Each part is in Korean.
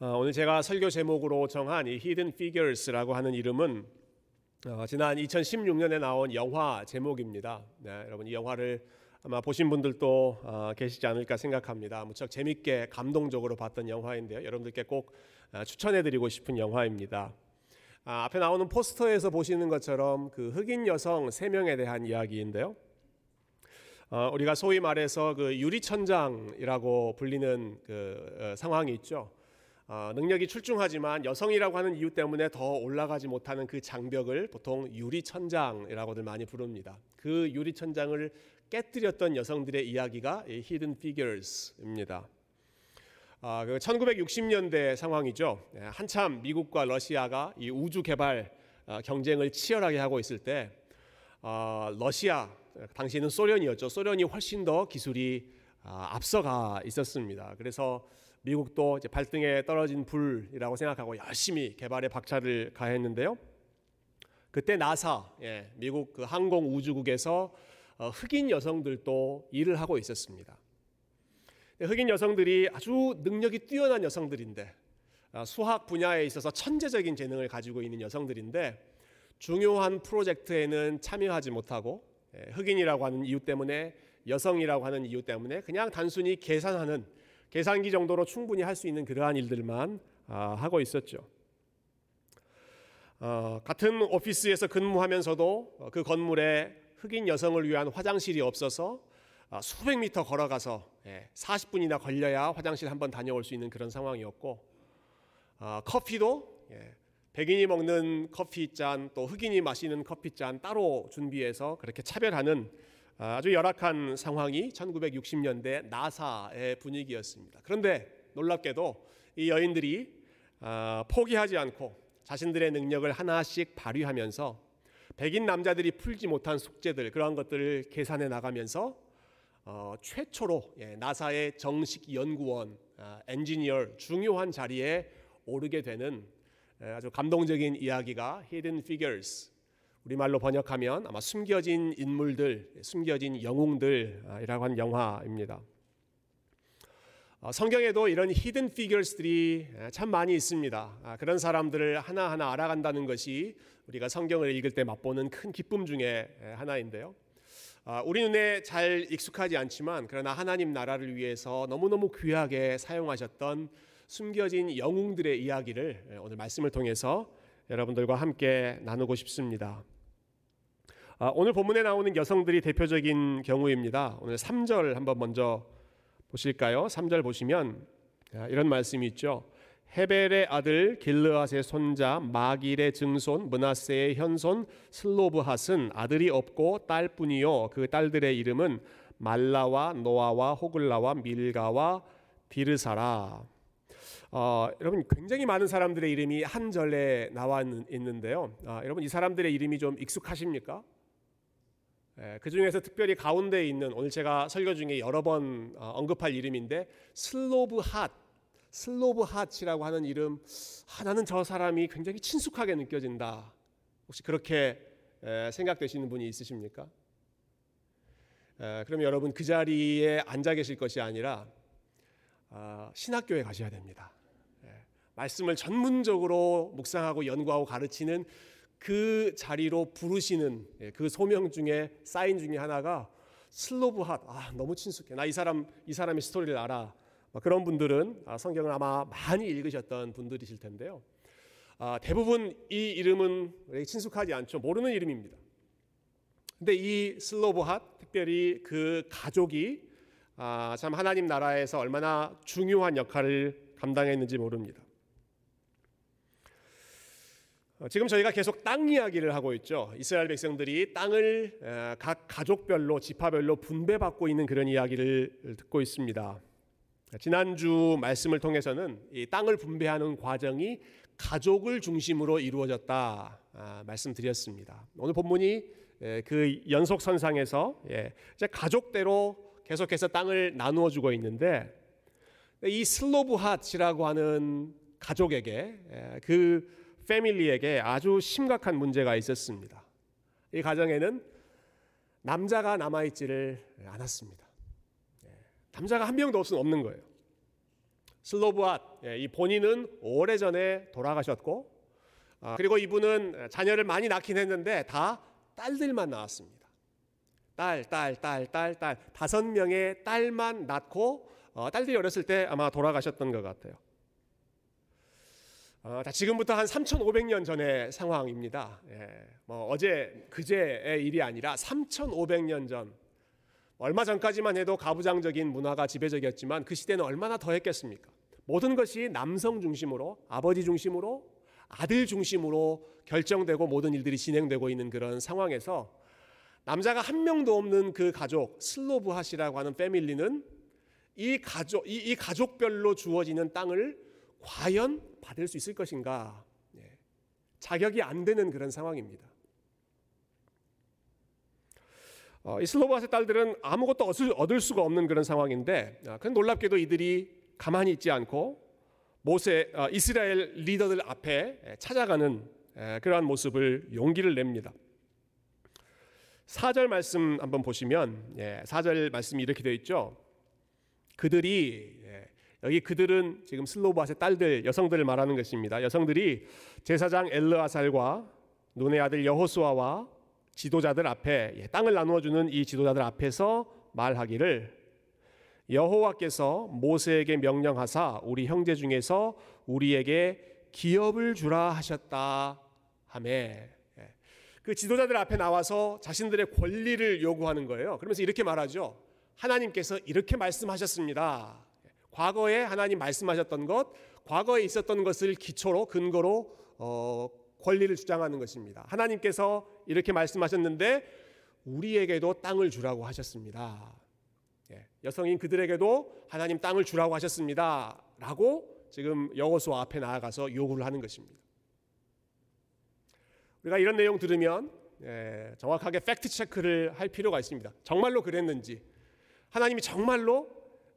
어, 오늘 제가 설교 제목으로 정한 이 Hidden Figures라고 하는 이름은 어, 지난 2016년에 나온 영화 제목입니다. 네, 여러분 이 영화를 아마 보신 분들도 어, 계시지 않을까 생각합니다. 무척 재밌게 감동적으로 봤던 영화인데요. 여러분들께 꼭 어, 추천해드리고 싶은 영화입니다. 아, 앞에 나오는 포스터에서 보시는 것처럼 그 흑인 여성 3명에 대한 이야기인데요. 어, 우리가 소위 말해서 그 유리천장이라고 불리는 그 어, 상황이 있죠. 어, 능력이 출중하지만 여성이라고 하는 이유 때문에 더 올라가지 못하는 그 장벽을 보통 유리천장이라고들 많이 부릅니다. 그 유리천장을 깨뜨렸던 여성들의 이야기가 이 Hidden Figures입니다. 아, 그 1960년대 상황이죠. 예, 한참 미국과 러시아가 이 우주 개발 어, 경쟁을 치열하게 하고 있을 때 어, 러시아 당시에는 소련이었죠. 소련이 훨씬 더 기술이 아, 앞서가 있었습니다. 그래서 미국도 이제 발등에 떨어진 불이라고 생각하고 열심히 개발에 박차를 가했는데요. 그때 나사, 예, 미국 그 항공 우주국에서 어, 흑인 여성들도 일을 하고 있었습니다. 흑인 여성들이 아주 능력이 뛰어난 여성들인데 어, 수학 분야에 있어서 천재적인 재능을 가지고 있는 여성들인데 중요한 프로젝트에는 참여하지 못하고 예, 흑인이라고 하는 이유 때문에 여성이라고 하는 이유 때문에 그냥 단순히 계산하는 계산기 정도로 충분히 할 수 있는 그러한 일들만 아, 하고 있었죠. 어, 같은 오피스에서 근무하면서도 어, 그 건물에 흑인 여성을 위한 화장실이 없어서 아, 수백 미터 걸어가서 40분이나 예, 걸려야 화장실 한번 다녀올 수 있는 그런 상황이었고 아, 커피도 예, 백인이 먹는 커피 잔 또 흑인이 마시는 커피 잔 따로 준비해서 그렇게 차별하는 아주 열악한 상황이 1960년대 나사의 분위기였습니다. 그런데 놀랍게도 이 여인들이 아, 포기하지 않고 자신들의 능력을 하나씩 발휘하면서 백인 남자들이 풀지 못한 숙제들 그러한 것들을 계산해 나가면서 어, 최초로 예, 나사의 정식 연구원 아, 엔지니어 중요한 자리에 오르게 되는 아주 감동적인 이야기가 Hidden Figures 우리말로 번역하면 아마 숨겨진 인물들, 숨겨진 영웅들이라고 하는 영화입니다. 어, 성경에도 이런 히든 피규어스들이 참 많이 있습니다. 아, 그런 사람들을 하나하나 알아간다는 것이 우리가 성경을 읽을 때 맛보는 큰 기쁨 중에 하나인데요. 아, 우리 눈에 잘 익숙하지 않지만 그러나 하나님 나라를 위해서 너무너무 귀하게 사용하셨던 숨겨진 영웅들의 이야기를 오늘 말씀을 통해서 여러분들과 함께 나누고 싶습니다. 아, 오늘 본문에 나오는 여성들이 대표적인 경우입니다. 오늘 3절 한번 먼저 보실까요? 3절 보시면 아, 이런 말씀이 있죠. 헤벨의 아들 길르앗의 손자 마길의 증손 문하세의 현손 슬로브핫은 아들이 없고 딸뿐이요 그 딸들의 이름은 말라와 노아와 호글라와 밀가와 디르사라. 어, 여러분 굉장히 많은 사람들의 이름이 한 절에 나와 있는데요. 아, 여러분 이 사람들의 이름이 좀 익숙하십니까? 예, 그 중에서 특별히 가운데 있는 오늘 제가 설교 중에 여러 번 어, 언급할 이름인데 슬로브핫, 슬로브핫이라고 하는 이름 하나는 저 사람이 굉장히 친숙하게 느껴진다. 혹시 그렇게 생각되시는 분이 있으십니까? 그럼 여러분 그 자리에 앉아 계실 것이 아니라 아, 신학교에 가셔야 됩니다. 말씀을 전문적으로 묵상하고 연구하고 가르치는 그 자리로 부르시는 예, 그 소명 중에 사인 중에 하나가 슬로브핫. 아, 너무 친숙해. 나 이 사람 이 사람의 스토리를 알아. 그런 분들은 아, 성경을 아마 많이 읽으셨던 분들이실 텐데요. 아, 대부분 이 이름은 친숙하지 않죠. 모르는 이름입니다. 근데 이 슬로브핫, 특별히 그 가족이 아, 참 하나님 나라에서 얼마나 중요한 역할을 감당했는지 모릅니다. 어, 지금 저희가 계속 땅 이야기를 하고 있죠. 이스라엘 백성들이 땅을 각 가족별로 지파별로 분배받고 있는 그런 이야기를 듣고 있습니다. 지난주 말씀을 통해서는 이 땅을 분배하는 과정이 가족을 중심으로 이루어졌다 아, 말씀드렸습니다. 오늘 본문이 그 연속 선상에서 예, 이제 가족대로 계속해서 땅을 나누어 주고 있는데 이 슬로브핫이라고 하는 가족에게 그 패밀리에게 아주 심각한 문제가 있었습니다. 이 가정에는 남자가 남아있지를 않았습니다. 예, 남자가 한 명도 없으면 없는 거예요. 슬로브앗 예, 이 본인은 오래전에 돌아가셨고 아, 그리고 이분은 자녀를 많이 낳긴 했는데 다 딸들만 낳았습니다. 딸, 딸, 딸, 딸, 딸 다섯 명의 딸만 낳고 어, 딸들이 어렸을 때 아마 돌아가셨던 것 같아요. 어, 지금부터 한 3,500년 전의 상황입니다. 예, 뭐 어제 그제의 일이 아니라 3,500년 전. 얼마 전까지만 해도 가부장적인 문화가 지배적이었지만 그 시대는 얼마나 더했겠습니까? 모든 것이 남성 중심으로, 아버지 중심으로, 아들 중심으로 결정되고 모든 일들이 진행되고 있는 그런 상황에서 남자가 한 명도 없는 그 가족 슬로브핫이라고 하는 패밀리는 이 가족 이, 이 가족별로 주어지는 땅을 과연 받을 수 있을 것인가? 예. 자격이 안 되는 그런 상황입니다. 어, 이 슬로바스의 딸들은 아무것도 얻을 수가 없는 그런 상황인데, 아, 그 놀랍게도 이들이 가만히 있지 않고 모세 어, 이스라엘 리더들 앞에 찾아가는 그러한 모습을 용기를 냅니다. 4절 말씀 한번 보시면 4절 예, 말씀이 이렇게 되어 있죠. 그들이 예, 여기 그들은 지금 슬로바스의 딸들 여성들을 말하는 것입니다. 여성들이 제사장 엘르아살과 눈의 아들 여호수아와 지도자들 앞에 예, 땅을 나누어 주는 이 지도자들 앞에서 말하기를 여호와께서 모세에게 명령하사 우리 형제 중에서 우리에게 기업을 주라 하셨다 하매 예. 그 지도자들 앞에 나와서 자신들의 권리를 요구하는 거예요. 그러면서 이렇게 말하죠. 하나님께서 이렇게 말씀하셨습니다. 과거에 하나님 말씀하셨던 것, 과거에 있었던 것을 기초로 근거로 어, 권리를 주장하는 것입니다. 하나님께서 이렇게 말씀하셨는데 우리에게도 땅을 주라고 하셨습니다. 예, 여성인 그들에게도 하나님 땅을 주라고 하셨습니다. 라고 지금 여호수아 앞에 나아가서 요구를 하는 것입니다. 우리가 이런 내용 들으면 예, 정확하게 팩트 체크를 할 필요가 있습니다. 정말로 그랬는지 하나님이 정말로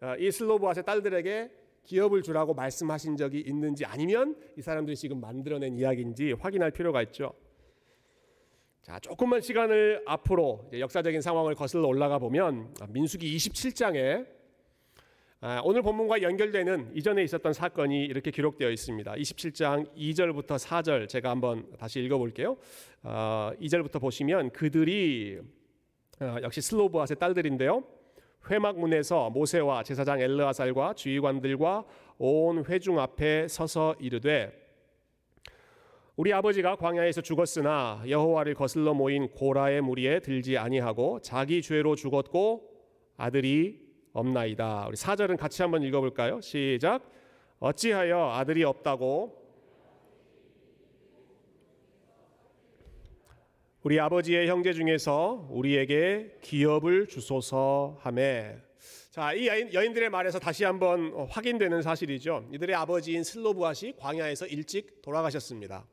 어, 이 슬로브아의 딸들에게 기업을 주라고 말씀하신 적이 있는지 아니면 이 사람들이 지금 만들어낸 이야기인지 확인할 필요가 있죠. 자, 조금만 시간을 앞으로 역사적인 상황을 거슬러 올라가 보면 민수기 27장에 아, 오늘 본문과 연결되는 이전에 있었던 사건이 이렇게 기록되어 있습니다. 27장 2절부터 4절 제가 한번 다시 읽어볼게요. 2절부터 아, 보시면 그들이 아, 역시 슬로브아의 딸들인데요. 회막문에서 모세와 제사장 엘르아살과 주의관들과 온 회중 앞에 서서 이르되 우리 아버지가 광야에서 죽었으나 여호와를 거슬러 모인 고라의 무리에 들지 아니하고 자기 죄로 죽었고 아들이 없나이다. 우리 사절은 같이 한번 읽어볼까요? 시작. 어찌하여 아들이 없다고 우리 아버지의 형제 중에서 우리에게 기업을 주소서 하매 자, 이 여인, 들의 말에서 다시 한번 확인되는 사실이죠. 이들의 아버지인 슬로브앗이 광야에서 일찍 돌아가셨습니다.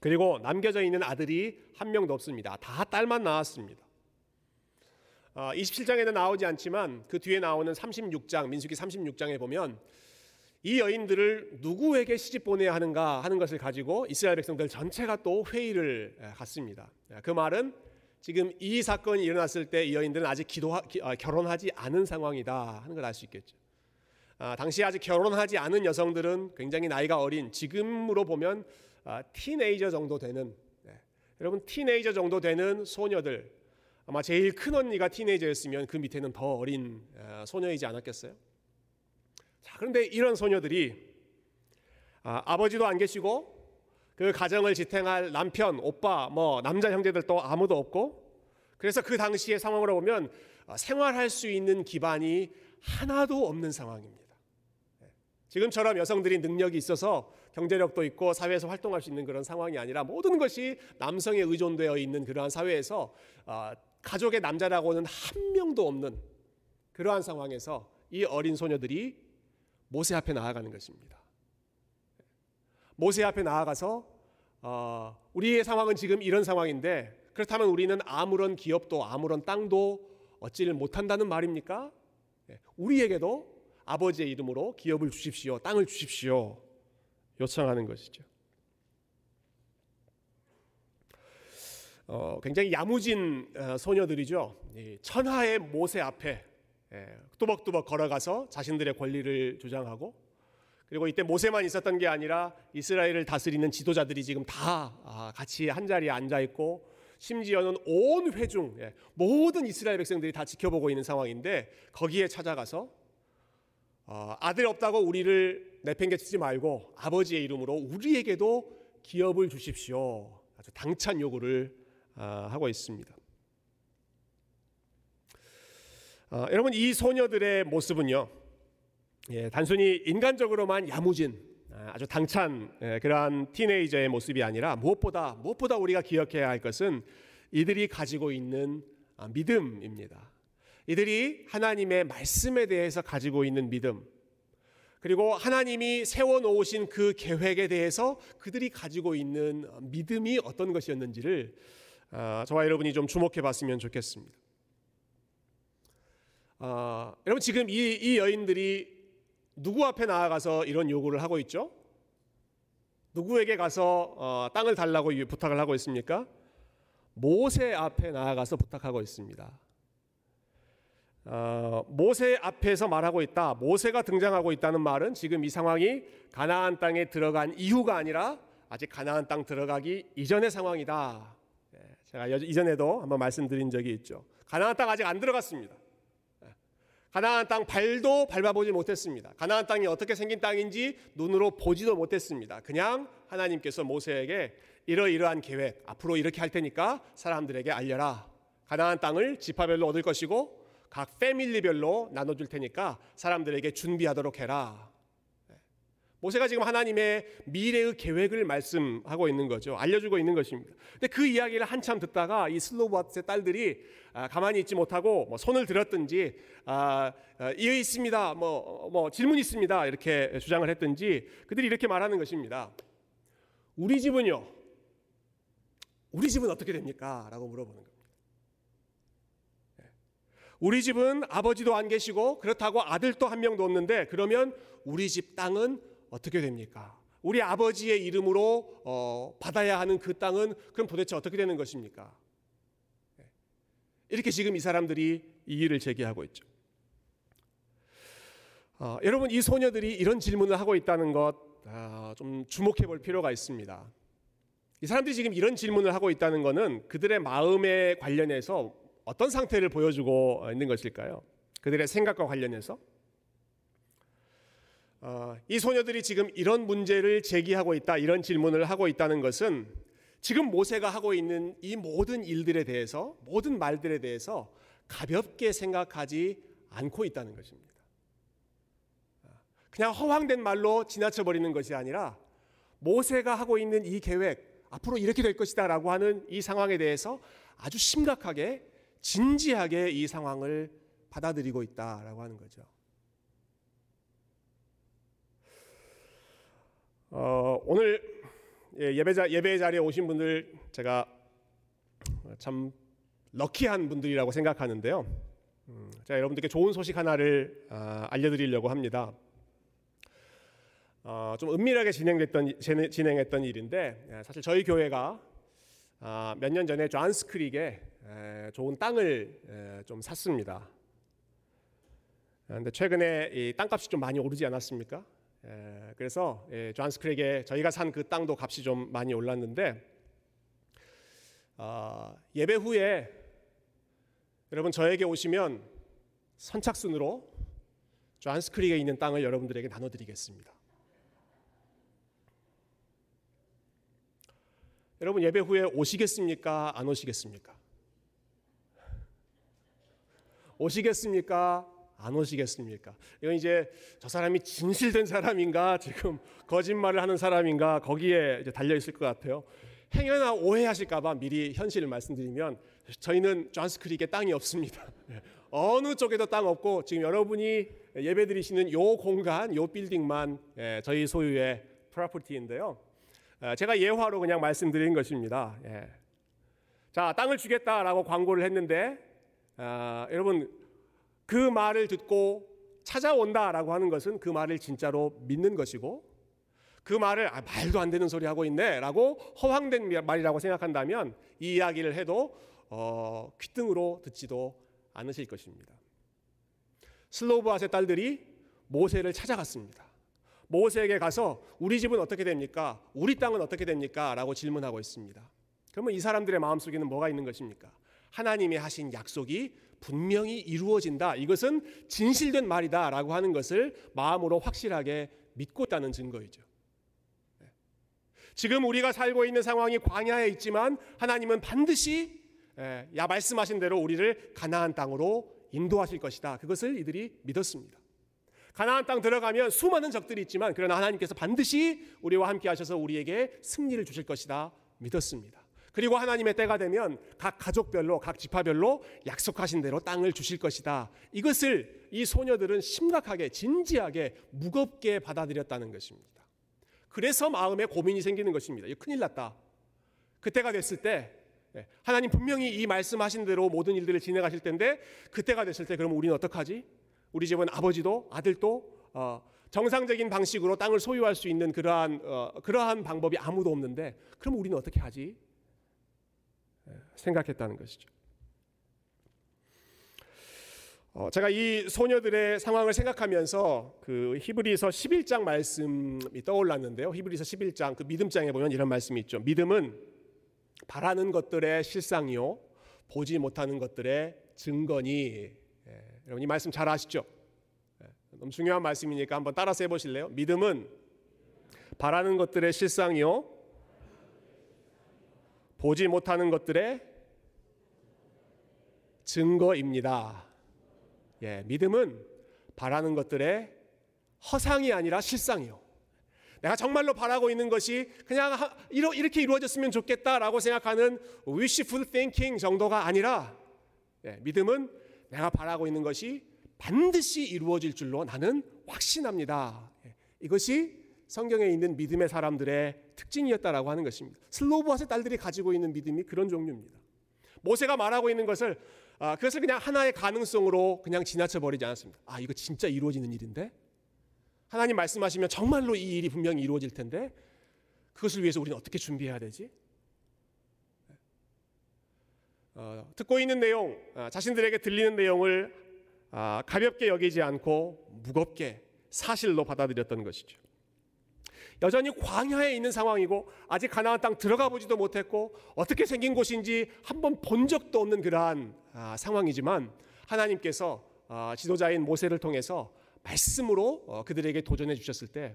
그리고 남겨져 있는 아들이 한 명도 없습니다. 다 딸만 낳았습니다. 27장에는 아, 나오지 않지만 그 뒤에 나오는 36장 민수기 36장에 보면 이 여인들을 누구에게 시집 보내야 하는가 하는 것을 가지고 이스라엘 백성들 전체가 또 회의를 갖습니다. 그 말은 지금 이 사건이 일어났을 때 이 여인들은 아직 기도 아, 결혼하지 않은 상황이다 하는 걸 알 수 있겠죠. 아, 당시 아직 결혼하지 않은 여성들은 굉장히 나이가 어린 지금으로 보면 아, 티네이저 정도 되는 네. 여러분 티네이저 정도 되는 소녀들 아마 제일 큰 언니가 티네이저였으면 그 밑에는 더 어린 아, 소녀이지 않았겠어요? 자 그런데 이런 소녀들이 아, 버지도안 계시고 그 가정을 지탱할 남편, 오빠, 뭐 남자 형제들도 아무도 없고 그래서 그 당시의 상황으로 보면 아, 생활할 수 있는 기반이 하나도 없는 상황입니다. 네. 지금처럼 여성들이 능력이 있어서 경제력도 있고 사회에서 활동할 수 있는 그런 상황이 아니라 모든 것이 남성에 의존되어 있는 그러한 사회에서 아, 가족의 남자라고는 한 명도 없는 그러한 상황에서 이 어린 소녀들이 모세 앞에 나아가는 것입니다. 모세 앞에 나아가서 어, 우리의 상황은 지금 이런 상황인데 그렇다면 우리는 아무런 기업도 아무런 땅도 얻지를 못한다는 말입니까? 예, 우리에게도 아버지의 이름으로 기업을 주십시오, 땅을 주십시오. 요청하는 것이죠. 어, 굉장히 야무진 어, 소녀들이죠. 천하의 모세 앞에 예, 뚜벅뚜벅 걸어가서 자신들의 권리를 주장하고 그리고 이때 모세만 있었던 게 아니라 이스라엘을 다스리는 지도자들이 지금 다 아, 같이 한 자리에 앉아 있고 심지어는 온 회중 예, 모든 이스라엘 백성들이 다 지켜보고 있는 상황인데 거기에 찾아가서 어, 아들 없다고 우리를 내팽개치지 말고 아버지의 이름으로 우리에게도 기업을 주십시오. 아주 당찬 요구를 아, 하고 있습니다. 어, 여러분 이 소녀들의 모습은요, 예, 단순히 인간적으로만 야무진 아, 아주 당찬 예, 그러한 티네이저의 모습이 아니라 무엇보다 무엇보다 우리가 기억해야 할 것은 이들이 가지고 있는 아, 믿음입니다. 이들이 하나님의 말씀에 대해서 가지고 있는 믿음, 그리고 하나님이 세워 놓으신 그 계획에 대해서 그들이 가지고 있는 믿음이 어떤 것이었는지를 아, 저와 여러분이 좀 주목해 봤으면 좋겠습니다. 아, 여러분 지금 이, 이 여인들이 누구 앞에 나아가서 이런 요구를 하고 있죠? 누구에게 가서 어, 땅을 달라고 부탁을 하고 있습니까? 모세 앞에 나아가서 부탁하고 있습니다. 어, 모세 앞에서 말하고 있다. 모세가 등장하고 있다는 말은 지금 이 상황이 가나안 땅에 들어간 이후가 아니라 아직 가나안 땅 들어가기 이전의 상황이다. 예, 제가 이전에도 한번 말씀드린 적이 있죠. 가나안 땅 아직 안 들어갔습니다. 예, 가나안 땅 발도 밟아보지 못했습니다. 가나안 땅이 어떻게 생긴 땅인지 눈으로 보지도 못했습니다. 그냥 하나님께서 모세에게 이러이러한 계획 앞으로 이렇게 할 테니까 사람들에게 알려라. 가나안 땅을 지파별로 얻을 것이고 각 패밀리별로 나눠줄 테니까 사람들에게 준비하도록 해라. 네. 모세가 지금 하나님의 미래의 계획을 말씀하고 있는 거죠. 알려주고 있는 것입니다. 근데 그 이야기를 한참 듣다가 이 슬로바트의 딸들이 아, 가만히 있지 못하고 뭐 손을 들었든지 아, 아, 이해 있습니다. 뭐, 뭐 질문 있습니다. 이렇게 주장을 했든지 그들이 이렇게 말하는 것입니다. 우리 집은요. 우리 집은 어떻게 됩니까? 라고 물어보는 거예요. 우리 집은 아버지도 안 계시고 그렇다고 아들도 한 명도 없는데 그러면 우리 집 땅은 어떻게 됩니까? 우리 아버지의 이름으로 어, 받아야 하는 그 땅은 그럼 도대체 어떻게 되는 것입니까? 네. 이렇게 지금 이 사람들이 이의를 제기하고 있죠. 어, 여러분 이 소녀들이 이런 질문을 하고 있다는 것좀 아, 주목해 볼 필요가 있습니다. 이 사람들이 지금 이런 질문을 하고 있다는 것은 그들의 마음에 관련해서 어떤 상태를 보여주고 있는 것일까요? 그들의 생각과 관련해서 어, 이 소녀들이 지금 이런 문제를 제기하고 있다, 이런 질문을 하고 있다는 것은 지금 모세가 하고 있는 이 모든 일들에 대해서, 모든 말들에 대해서 가볍게 생각하지 않고 있다는 것입니다. 그냥 허황된 말로 지나쳐 버리는 것이 아니라 모세가 하고 있는 이 계획, 앞으로 이렇게 될 것이다 라고 하는 이 상황에 대해서 아주 심각하게 진지하게 이 상황을 받아들이고 있다라고 하는 거죠. 어, 오늘 예, 예배자 예배 자리에 오신 분들 제가 참 럭키한 분들이라고 생각하는데요. 음, 제가 여러분들께 좋은 소식 하나를 아, 알려드리려고 합니다. 어, 좀 은밀하게 진행됐던 진행했던 일인데 예, 사실 저희 교회가 아, 몇년 전에 존스 크릭에 좋은 땅을 좀 샀습니다. 그런데 최근에 이 땅값이 좀 많이 오르지 않았습니까? 그래서 존스 크릭에 저희가 산 그 땅도 값이 좀 많이 올랐는데 아, 예배 후에 여러분 저에게 오시면 선착순으로 존스 크릭에 있는 땅을 여러분들에게 나눠드리겠습니다. 여러분 예배 후에 오시겠습니까? 안 오시겠습니까? 오시겠습니까? 안 오시겠습니까? 이건 이제 저 사람이 진실된 사람인가 지금 거짓말을 하는 사람인가 거기에 이제 달려 있을 것 같아요. 행여나 오해하실까봐 미리 현실을 말씀드리면 저희는 존스 크릭에 땅이 없습니다. 어느 쪽에도 땅 없고 지금 여러분이 예배드리시는 요 공간, 요 빌딩만 예, 저희 소유의 프로퍼티인데요. 어, 제가 예화로 그냥 말씀드린 것입니다. 예. 자, 땅을 주겠다라고 광고를 했는데 아, 여러분 그 말을 듣고 찾아온다라고 하는 것은 그 말을 진짜로 믿는 것이고 그 말을 아, 말도 안 되는 소리 하고 있네라고 허황된 말이라고 생각한다면 이 이야기를 해도 어, 귓등으로 듣지도 않으실 것입니다. 슬로브아의 딸들이 모세를 찾아갔습니다. 모세에게 가서 우리 집은 어떻게 됩니까? 우리 땅은 어떻게 됩니까? 라고 질문하고 있습니다. 그러면 이 사람들의 마음속에는 뭐가 있는 것입니까? 하나님이 하신 약속이 분명히 이루어진다. 이것은 진실된 말이다 라고 하는 것을 마음으로 확실하게 믿고 있다는 증거이죠. 네. 지금 우리가 살고 있는 상황이 광야에 있지만 하나님은 반드시 예, 야 말씀하신 대로 우리를 가나안 땅으로 인도하실 것이다. 그것을 이들이 믿었습니다. 가나안 땅 들어가면 수많은 적들이 있지만 그러나 하나님께서 반드시 우리와 함께 하셔서 우리에게 승리를 주실 것이다 믿었습니다. 그리고 하나님의 때가 되면 각 가족별로 각 지파별로 약속하신 대로 땅을 주실 것이다. 이것을 이 소녀들은 심각하게 진지하게 무겁게 받아들였다는 것입니다. 그래서 마음에 고민이 생기는 것입니다. 큰일 났다. 그때가 됐을 때 예, 하나님 분명히 이 말씀하신 대로 모든 일들을 진행하실 텐데 그때가 됐을 때 그럼 우리는 어떡하지? 우리 집은 아버지도 아들도 어, 정상적인 방식으로 땅을 소유할 수 있는 그러한 어, 그러한 방법이 아무도 없는데 그럼 우리는 어떻게 하지? 예, 생각했다는 것이죠. 어, 제가 이 소녀들의 상황을 생각하면서 그 히브리서 11장 말씀이 떠올랐는데요. 히브리서 11장 그 믿음장에 보면 이런 말씀이 있죠. 믿음은 바라는 것들의 실상이요 보지 못하는 것들의 증거니 예, 여러분 이 말씀 잘 아시죠? 예, 너무 중요한 말씀이니까 한번 따라서 해보실래요? 믿음은 바라는 것들의 실상이요, 보지 못하는 것들의 증거입니다. 예, 믿음은 바라는 것들의 허상이 아니라 실상이요. 내가 정말로 바라고 있는 것이 그냥 이렇게 이루어졌으면 좋겠다라고 생각하는 wishful thinking 정도가 아니라 예, 믿음은 내가 바라고 있는 것이 반드시 이루어질 줄로 나는 확신합니다. 예, 이것이 성경에 있는 믿음의 사람들의 특징이었다라고 하는 것입니다. 슬로브아의 딸들이 가지고 있는 믿음이 그런 종류입니다. 모세가 말하고 있는 것을 아, 그것을 그냥 하나의 가능성으로 그냥 지나쳐 버리지 않았습니다. 아 이거 진짜 이루어지는 일인데 하나님 말씀하시면 정말로 이 일이 분명히 이루어질 텐데 그것을 위해서 우리는 어떻게 준비해야 되지? 어, 듣고 있는 내용, 아, 자신들에게 들리는 내용을 아, 가볍게 여기지 않고 무겁게 사실로 받아들였던 것이죠. 여전히 광야에 있는 상황이고 아직 가나안 땅 들어가 보지도 못했고 어떻게 생긴 곳인지 한번 본 적도 없는 그러한 아, 상황이지만 하나님께서 아, 지도자인 모세를 통해서 말씀으로 어, 그들에게 도전해 주셨을 때이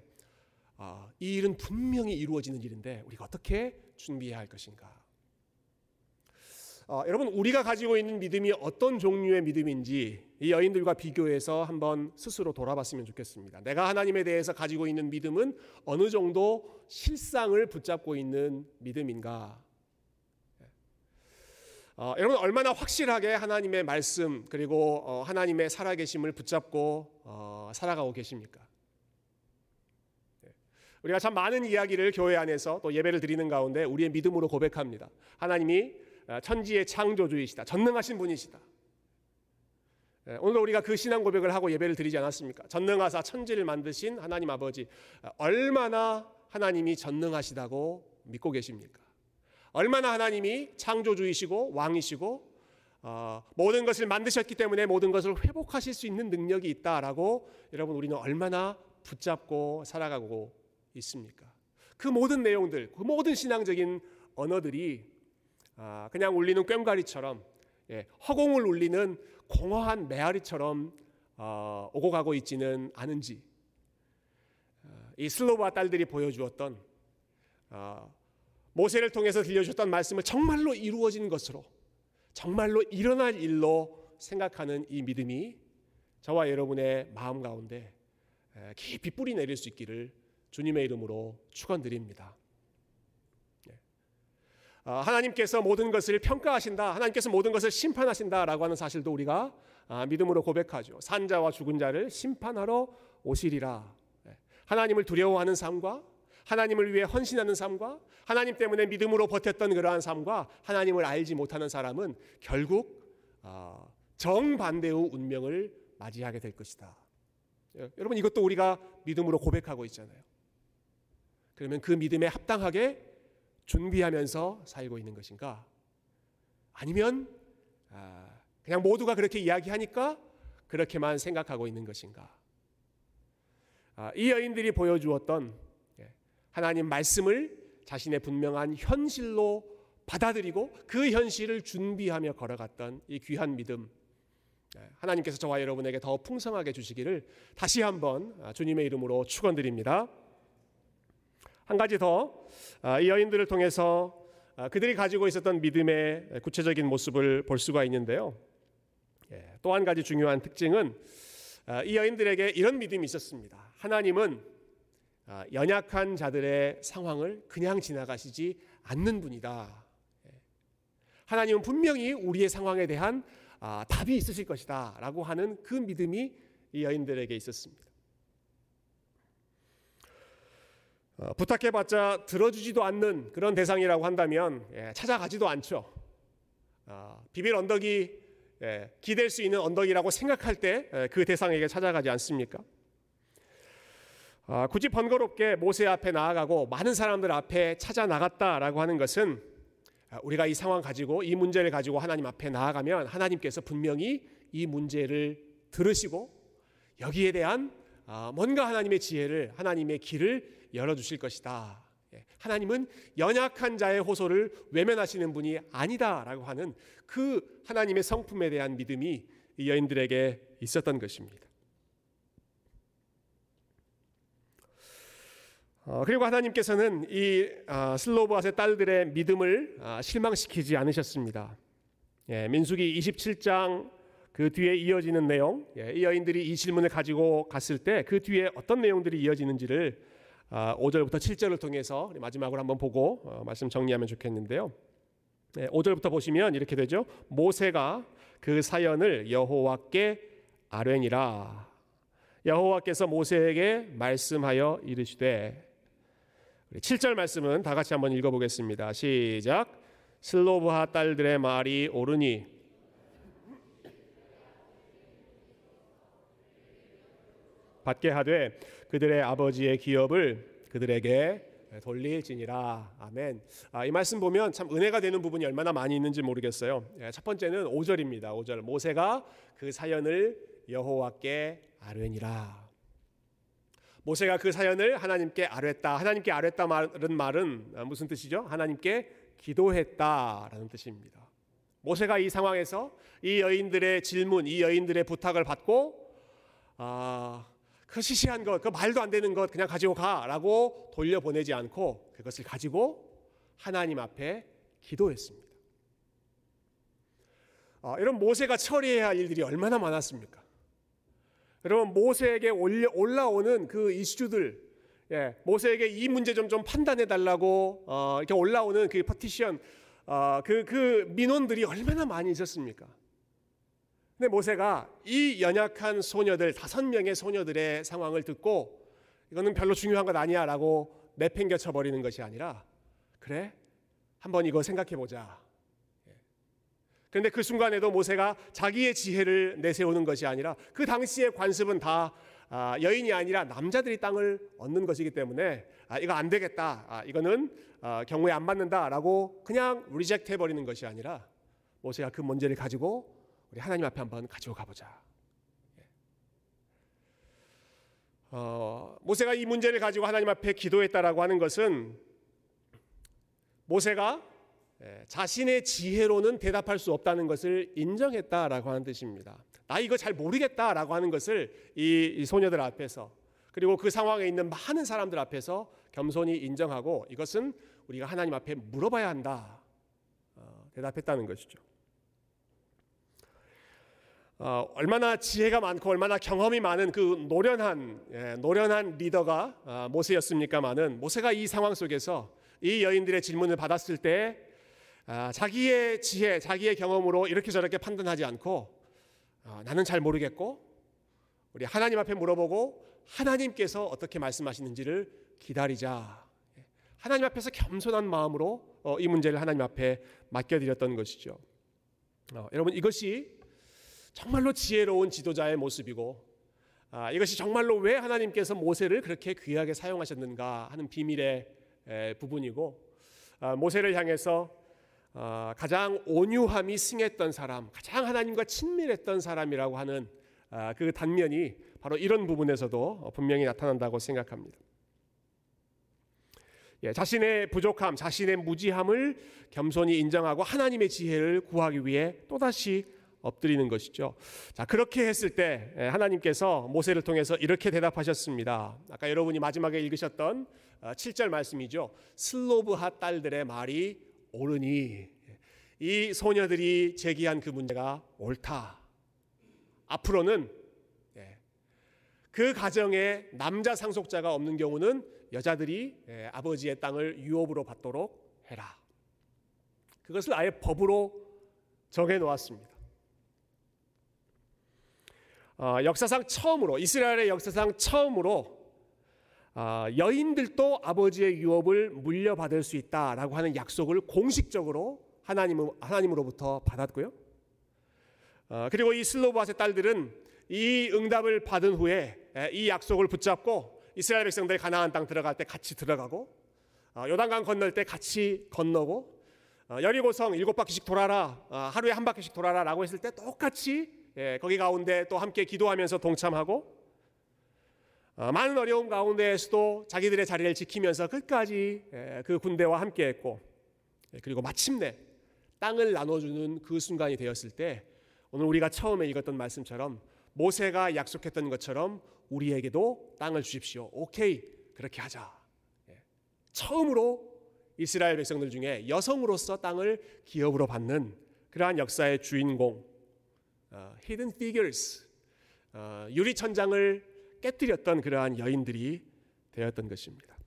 아, 일은 분명히 이루어지는 일인데 우리가 어떻게 준비해야 할 것인가? 어, 여러분 우리가 가지고 있는 믿음이 어떤 종류의 믿음인지 이 여인들과 비교해서 한번 스스로 돌아봤으면 좋겠습니다. 내가 하나님에 대해서 가지고 있는 믿음은 어느 정도 실상을 붙잡고 있는 믿음인가? 어, 여러분 얼마나 확실하게 하나님의 말씀 그리고 어, 하나님의 살아계심을 붙잡고 어, 살아가고 계십니까? 네. 우리가 참 많은 이야기를 교회 안에서 또 예배를 드리는 가운데 우리의 믿음으로 고백합니다. 하나님이 아, 천지의 창조주이시다. 전능하신 분이시다. 예, 오늘 우리가 그 신앙 고백을 하고 예배를 드리지 않았습니까? 전능하사 천지를 만드신 하나님 아버지 아, 얼마나 하나님이 전능하시다고 믿고 계십니까? 얼마나 하나님이 창조주이시고 왕이시고 어, 모든 것을 만드셨기 때문에 모든 것을 회복하실 수 있는 능력이 있다라고 여러분 우리는 얼마나 붙잡고 살아가고 있습니까? 그 모든 내용들, 그 모든 신앙적인 언어들이 아, 그냥 울리는 꽹과리처럼 예, 허공을 울리는 공허한 메아리처럼 어, 오고 가고 있지는 않은지 어, 이 슬로바 딸들이 보여주었던 어, 모세를 통해서 들려주셨던 말씀을 정말로 이루어진 것으로 정말로 일어날 일로 생각하는 이 믿음이 저와 여러분의 마음 가운데 깊이 뿌리 내릴 수 있기를 주님의 이름으로 축원드립니다. 아, 하나님께서 모든 것을 평가하신다. 하나님께서 모든 것을 심판하신다라고 하는 사실도 우리가 아, 믿음으로 고백하죠. 산자와 죽은 자를 심판하러 오시리라. 네. 하나님을 두려워하는 삶과 하나님을 위해 헌신하는 삶과 하나님 때문에 믿음으로 버텼던 그러한 삶과 하나님을 알지 못하는 사람은 결국 아, 정반대의 운명을 맞이하게 될 것이다. 예, 여러분 이것도 우리가 믿음으로 고백하고 있잖아요. 그러면 그 믿음에 합당하게 준비하면서 살고 있는 것인가? 아니면 아, 그냥 모두가 그렇게 이야기하니까 그렇게만 생각하고 있는 것인가? 아, 이 여인들이 보여주었던 예, 하나님 말씀을 자신의 분명한 현실로 받아들이고 그 현실을 준비하며 걸어갔던 이 귀한 믿음 예, 하나님께서 저와 여러분에게 더 풍성하게 주시기를 다시 한번 아, 주님의 이름으로 축원드립니다. 한 가지 더이 아, 여인들을 통해서 그들이 가지고 있었던 믿음의 구체적인 모습을 볼 수가 있는데요. 예, 또한 가지 중요한 특징은 이 여인들에게 이런 믿음이 있었습니다. 하나님은 아, 연약한 자들의 상황을 그냥 지나가시지 않는 분이다. 예. 하나님은 분명히 우리의 상황에 대한 아, 답이 있으실 것이다 라고 하는 그 믿음이 이 여인들에게 있었습니다. 어, 부탁해봤자 들어주지도 않는 그런 대상이라고 한다면 예, 찾아가지도 않죠. 아, 비빌 언덕이 예, 기댈 수 있는 언덕이라고 생각할 때 그 대상에게 찾아가지 않습니까? 아, 굳이 번거롭게 모세 앞에 나아가고 많은 사람들 앞에 찾아 나갔다라고 하는 것은 아, 우리가 이 상황 가지고 이 문제를 가지고 하나님 앞에 나아가면 하나님께서 분명히 이 문제를 들으시고 여기에 대한 아, 뭔가 하나님의 지혜를 하나님의 길을 열어 주실 것이다. 예, 하나님은 연약한 자의 호소를 외면하시는 분이 아니다라고 하는 그 하나님의 성품에 대한 믿음이 여인들에게 있었던 것입니다. 어, 그리고 하나님께서는 이 아, 슬로브아의 딸들의 믿음을 아, 실망시키지 않으셨습니다. 예, 민수기 27장 그 뒤에 이어지는 내용, 예, 이 여인들이 이 질문을 가지고 갔을 때 그 뒤에 어떤 내용들이 이어지는지를 5절부터 아, 7절을 통해서 마지막으로 한번 보고 어, 말씀 정리하면 좋겠는데요. 5절부터 예, 보시면 이렇게 되죠. 모세가 그 사연을 여호와께 아뢰니라. 여호와께서 모세에게 말씀하여 이르시되 7절 말씀은 다 같이 한번 읽어보겠습니다. 시작. 슬로브하 딸들의 말이 옳으니 받게 하되 그들의 아버지의 기업을 그들에게 돌릴지니라. 아멘. 아, 이 말씀 보면 참 은혜가 되는 부분이 얼마나 많이 있는지 모르겠어요. 예, 첫 번째는 5절입니다. 5절. 모세가 그 사연을 여호와께 아뢰니라. 모세가 그 사연을 하나님께 아뢰다. 하나님께 아뢰다 말은 말은 무슨 뜻이죠? 하나님께 기도했다라는 뜻입니다. 모세가 이 상황에서 이 여인들의 질문, 이 여인들의 부탁을 받고 아, 그 시시한 것, 그 말도 안 되는 것 그냥 가지고 가라고 돌려보내지 않고 그것을 가지고 하나님 앞에 기도했습니다. 아, 이런 모세가 처리해야 할 일들이 얼마나 많았습니까? 여러분 모세에게 올라오는 그 이슈들, 예, 모세에게 이 문제 좀 좀 판단해 달라고 어, 이렇게 올라오는 그 퍼티션, 어, 그, 그 민원들이 얼마나 많이 있었습니까? 근데 모세가 이 연약한 소녀들 다섯 명의 소녀들의 상황을 듣고 이거는 별로 중요한 것 아니야라고 내팽겨쳐 버리는 것이 아니라 그래 한번 이거 생각해 보자. 그런데 그 순간에도 모세가 자기의 지혜를 내세우는 것이 아니라 그 당시의 관습은 다 아, 여인이 아니라 남자들이 땅을 얻는 것이기 때문에 아, 이거 안 되겠다. 아, 이거는 경우에 안 맞는다라고 그냥 reject 해버리는 것이 아니라 모세가 그 문제를 가지고 우리 하나님 앞에 한번 가지고 가보자. 예. 어, 모세가 이 문제를 가지고 하나님 앞에 기도했다라고 하는 것은 모세가 예, 자신의 지혜로는 대답할 수 없다는 것을 인정했다라고 하는 뜻입니다. 나 이거 잘 모르겠다라고 하는 것을 이, 소녀들 앞에서 그리고 그 상황에 있는 많은 사람들 앞에서 겸손히 인정하고 이것은 우리가 하나님 앞에 물어봐야 한다. 어, 대답했다는 것이죠. 어, 얼마나 지혜가 많고 얼마나 경험이 많은 그 노련한 예, 노련한 리더가 어, 모세였습니까마는 모세가 이 상황 속에서 이 여인들의 질문을 받았을 때 아, 자기의 지혜, 자기의 경험으로 이렇게 저렇게 판단하지 않고 아, 나는 잘 모르겠고 우리 하나님 앞에 물어보고 하나님께서 어떻게 말씀하시는지를 기다리자. 하나님 앞에서 겸손한 마음으로 어, 이 문제를 하나님 앞에 맡겨드렸던 것이죠. 어, 여러분 이것이 정말로 지혜로운 지도자의 모습이고 아, 이것이 정말로 왜 하나님께서 모세를 그렇게 귀하게 사용하셨는가 하는 비밀의 부분이고 모세를 향해서 어, 가장 온유함이 승했던 사람, 가장 하나님과 친밀했던 사람이라고 하는 어, 그 단면이 바로 이런 부분에서도 분명히 나타난다고 생각합니다. 예, 자신의 부족함, 자신의 무지함을 겸손히 인정하고 하나님의 지혜를 구하기 위해 또다시 엎드리는 것이죠. 자, 그렇게 했을 때 예, 하나님께서 모세를 통해서 이렇게 대답하셨습니다. 아까 여러분이 마지막에 읽으셨던 7절 어, 말씀이죠. 슬로브하 딸들의 말이 옳으니 이 소녀들이 제기한 그 문제가 옳다. 앞으로는 예, 그 가정에 남자 상속자가 없는 경우는 여자들이 예, 아버지의 땅을 유업으로 받도록 해라. 그것을 아예 법으로 정해 놓았습니다. 어, 역사상 처음으로 이스라엘의 역사상 처음으로 어, 여인들도 아버지의 유업을 물려받을 수 있다라고 하는 약속을 공식적으로 하나님 하나님으로부터 받았고요. 어, 그리고 이 슬로바스의 딸들은 이 응답을 받은 후에 이 약속을 붙잡고 이스라엘 백성들이 가나안 땅 들어갈 때 같이 들어가고 어, 요단강 건널 때 같이 건너고 어, 여리고성 일곱 바퀴씩 돌아라 어, 하루에 한 바퀴씩 돌아라라고 했을 때 똑같이 예, 거기 가운데 또 함께 기도하면서 동참하고 많은 어려움 가운데에서도 자기들의 자리를 지키면서 끝까지 예, 그 군대와 함께했고 예, 그리고 마침내 땅을 나눠주는 그 순간이 되었을 때 오늘 우리가 처음에 읽었던 말씀처럼 모세가 약속했던 것처럼 우리에게도 땅을 주십시오. 오케이 그렇게 하자. 예. 처음으로 이스라엘 백성들 중에 여성으로서 땅을 기업으로 받는 그러한 역사의 주인공 figures 어, 유리 천장을 깨뜨렸던 그러한 여인들이 되었던 것입니다.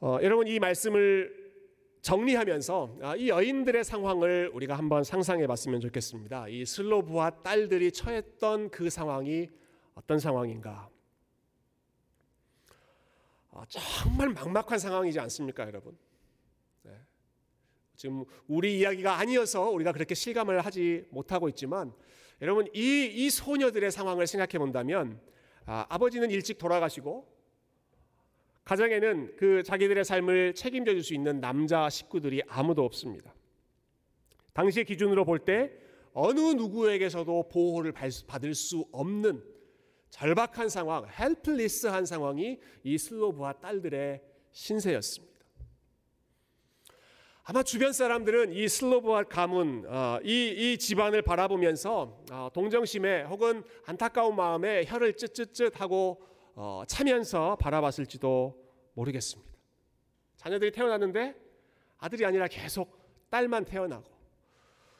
어, 여러분 이 말씀을 정리하면서 아, 이 여인들의 상황을 우리가 한번 상상해 봤으면 좋겠습니다. 이 슬로브와 딸들이 처했던 그 상황이 어떤 상황인가? 아, 정말 막막한 상황이지 않습니까, 여러분? 네. 지금 우리 이야기가 아니어서 우리가 그렇게 실감을 하지 못하고 있지만 여러분 이, 이 소녀들의 상황을 생각해 본다면 아, 아버지는 일찍 돌아가시고 가정에는 그 자기들의 삶을 책임져 줄 수 있는 남자 식구들이 아무도 없습니다. 당시의 기준으로 볼 때 어느 누구에게서도 보호를 받을 수 없는 절박한 상황, 헬플리스한 상황이 이 슬로브와 딸들의 신세였습니다. 아마 주변 사람들은 이 슬로브와 가문, 어, 이, 이 집안을 바라보면서 어, 동정심에 혹은 안타까운 마음에 혀를 쯧쯧쯧 하고 어, 차면서 바라봤을지도 모르겠습니다. 자녀들이 태어났는데 아들이 아니라 계속 딸만 태어나고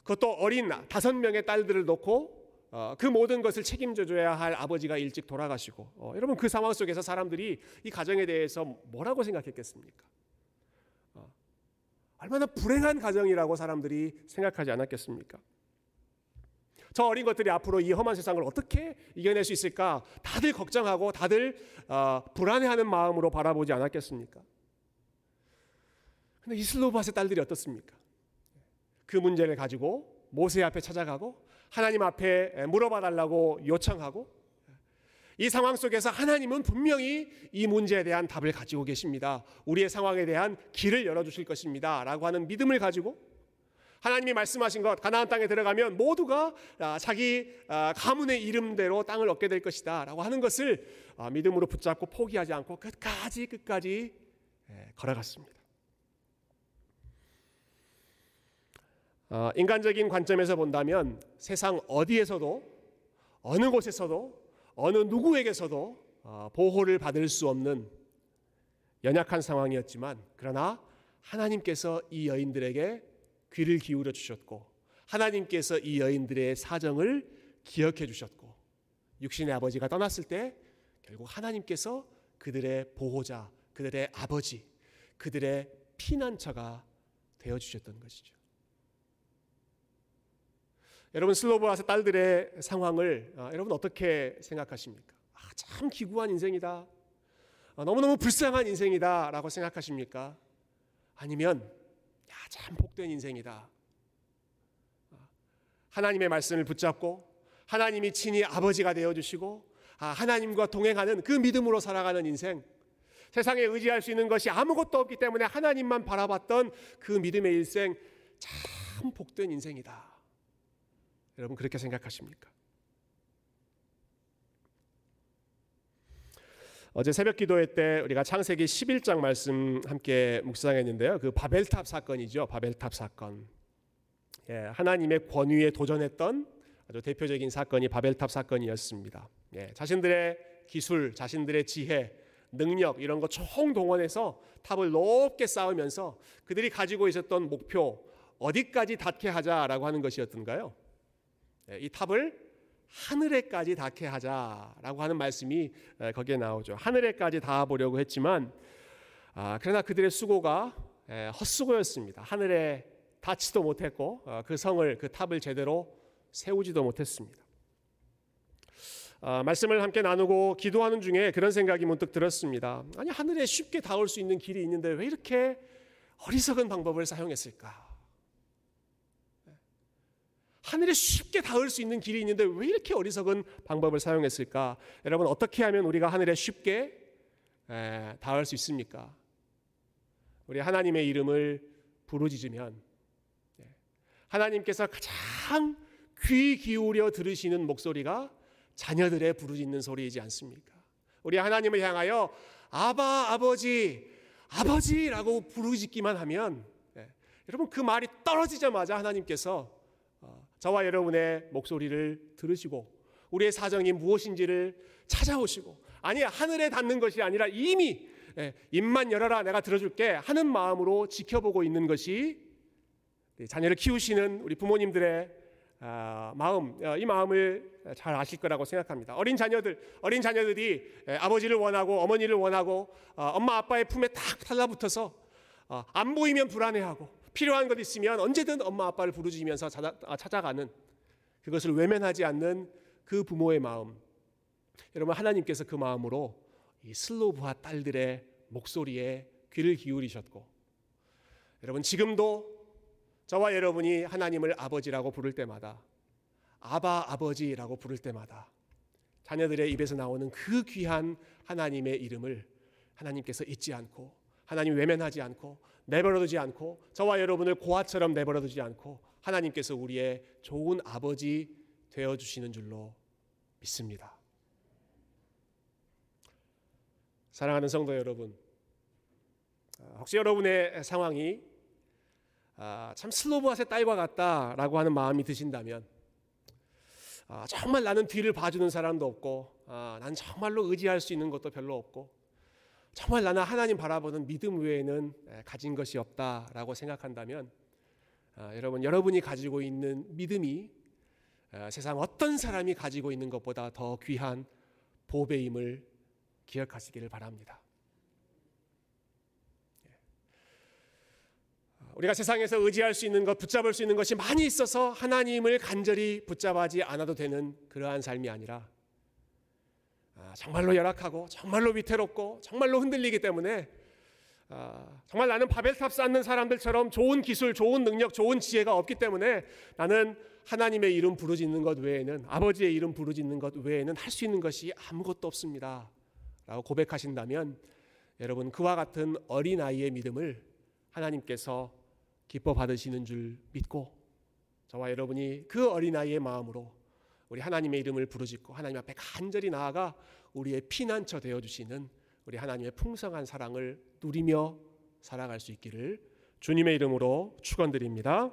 그것도 어린 다섯 명의 딸들을 놓고 어, 그 모든 것을 책임져 줘야 할 아버지가 일찍 돌아가시고 어, 여러분 그 상황 속에서 사람들이 이 가정에 대해서 뭐라고 생각했겠습니까? 어, 얼마나 불행한 가정이라고 사람들이 생각하지 않았겠습니까? 저 어린 것들이 앞으로 이 험한 세상을 어떻게 이겨낼 수 있을까? 다들 걱정하고 다들 어, 불안해하는 마음으로 바라보지 않았겠습니까? 근데 이슬로바스의 딸들이 어떻습니까? 그 문제를 가지고 모세 앞에 찾아가고 하나님 앞에 물어봐 달라고 요청하고 이 상황 속에서 하나님은 분명히 이 문제에 대한 답을 가지고 계십니다. 우리의 상황에 대한 길을 열어 주실 것입니다. 라고 하는 믿음을 가지고 하나님이 말씀하신 것 가나안 땅에 들어가면 모두가 아, 자기 아, 가문의 이름대로 땅을 얻게 될 것이다 라고 하는 것을 아, 믿음으로 붙잡고 포기하지 않고 끝까지 끝까지 예, 걸어갔습니다. 인간적인 관점에서 본다면 세상 어디에서도 어느 곳에서도 어느 누구에게서도 보호를 받을 수 없는 연약한 상황이었지만 그러나 하나님께서 이 여인들에게 귀를 기울여 주셨고 하나님께서 이 여인들의 사정을 기억해 주셨고 육신의 아버지가 떠났을 때 결국 하나님께서 그들의 보호자, 그들의 아버지, 그들의 피난처가 되어 주셨던 것이죠. 여러분 슬로브아스 딸들의 상황을 아, 여러분 어떻게 생각하십니까? 아, 참 기구한 인생이다. 아, 너무너무 불쌍한 인생이다라고 생각하십니까? 아니면 참 복된 인생이다. 하나님의 말씀을 붙잡고 하나님이 친히 아버지가 되어 주시고 아, 하나님과 동행하는 그 믿음으로 살아가는 인생. 세상에 의지할 수 있는 것이 아무것도 없기 때문에 하나님만 바라봤던 그 믿음의 일생 참 복된 인생이다. 여러분 그렇게 생각하십니까? 어제 새벽 기도회 때 우리가 창세기 11장 말씀 함께 묵상했는데요. 그 바벨탑 사건이죠. 바벨탑 사건. 예, 하나님의 권위에 도전했던 아주 대표적인 사건이 바벨탑 사건이었습니다. 예, 자신들의 기술, 자신들의 지혜, 능력 이런 거 총동원해서 탑을 높게 쌓으면서 그들이 가지고 있었던 목표 어디까지 닿게 하자라고 하는 것이었던가요? 예, 이 탑을 하늘에까지 닿게 하자라고 하는 말씀이 예, 거기에 나오죠. 하늘에까지 닿아 보려고 했지만 아, 그러나 그들의 수고가 예, 헛수고였습니다. 하늘에 닿지도 못했고 어, 그 성을 그 탑을 제대로 세우지도 못했습니다. 아, 말씀을 함께 나누고 기도하는 중에 그런 생각이 문득 들었습니다. 아니 하늘에 쉽게 닿을 수 있는 길이 있는데 왜 이렇게 어리석은 방법을 사용했을까? 하늘에 쉽게 닿을 수 있는 길이 있는데 왜 이렇게 어리석은 방법을 사용했을까? 여러분 어떻게 하면 우리가 하늘에 쉽게 에, 닿을 수 있습니까? 우리 하나님의 이름을 부르짖으면 예, 하나님께서 가장 귀 기울여 들으시는 목소리가 자녀들의 부르짖는 소리이지 않습니까? 우리 하나님을 향하여 아바 아버지 아버지라고 부르짖기만 하면 예, 여러분 그 말이 떨어지자마자 하나님께서 어, 저와 여러분의 목소리를 들으시고 우리의 사정이 무엇인지를 찾아오시고 아니 하늘에 닿는 것이 아니라 이미 예, 입만 열어라 내가 들어줄게 하는 마음으로 지켜보고 있는 것이 자녀를 키우시는 우리 부모님들의 아, 마음 어, 이 마음을 잘 아실 거라고 생각합니다. 어린 자녀들 어린 자녀들이 예, 아버지를 원하고 어머니를 원하고 어, 엄마 아빠의 품에 딱 달라붙어서 어, 안 보이면 불안해하고 필요한 것 있으면 언제든 엄마 아빠를 부르짖으면서 아, 찾아가는 그것을 외면하지 않는 그 부모의 마음. 여러분 하나님께서 그 마음으로 이 슬로브와 딸들의 목소리에 귀를 기울이셨고 여러분 지금도 저와 여러분이 하나님을 아버지라고 부를 때마다 아바 아버지라고 부를 때마다 자녀들의 입에서 나오는 그 귀한 하나님의 이름을 하나님께서 잊지 않고 하나님 외면하지 않고 내버려두지 않고 저와 여러분을 고아처럼 내버려두지 않고 하나님께서 우리의 좋은 아버지 되어 주시는 줄로 믿습니다. 사랑하는 성도 여러분, 혹시 여러분의 상황이 아, 참 슬로브아의 딸과 같다라고 하는 마음이 드신다면 아, 정말 나는 뒤를 봐주는 사람도 없고 아, 난 정말로 의지할 수 있는 것도 별로 없고 정말 나는 하나님 바라보는 믿음 외에는 가진 것이 없다라고 생각한다면 아, 여러분 여러분이 가지고 있는 믿음이 아, 세상 어떤 사람이 가지고 있는 것보다 더 귀한 보배임을 기억하시기를 바랍니다. 우리가 세상에서 의지할 수 있는 것, 붙잡을 수 있는 것이 많이 있어서 하나님을 간절히 붙잡아지 않아도 되는 그러한 삶이 아니라 아, 정말로 열악하고 정말로 위태롭고 정말로 흔들리기 때문에 아, 정말 나는 바벨탑 쌓는 사람들처럼 좋은 기술, 좋은 능력, 좋은 지혜가 없기 때문에 나는 하나님의 이름 부르짖는 것 외에는 아버지의 이름 부르짖는 것 외에는 할 수 있는 것이 아무것도 없습니다. 라고 고백하신다면 여러분 그와 같은 어린 아이의 믿음을 하나님께서 기뻐 받으시는 줄 믿고 저와 여러분이 그 어린아이의 마음으로 우리 하나님의 이름을 부르짖고 하나님 앞에 간절히 나아가 우리의 피난처 되어 주시는 우리 하나님의 풍성한 사랑을 누리며 살아갈 수 있기를 주님의 이름으로 축원드립니다.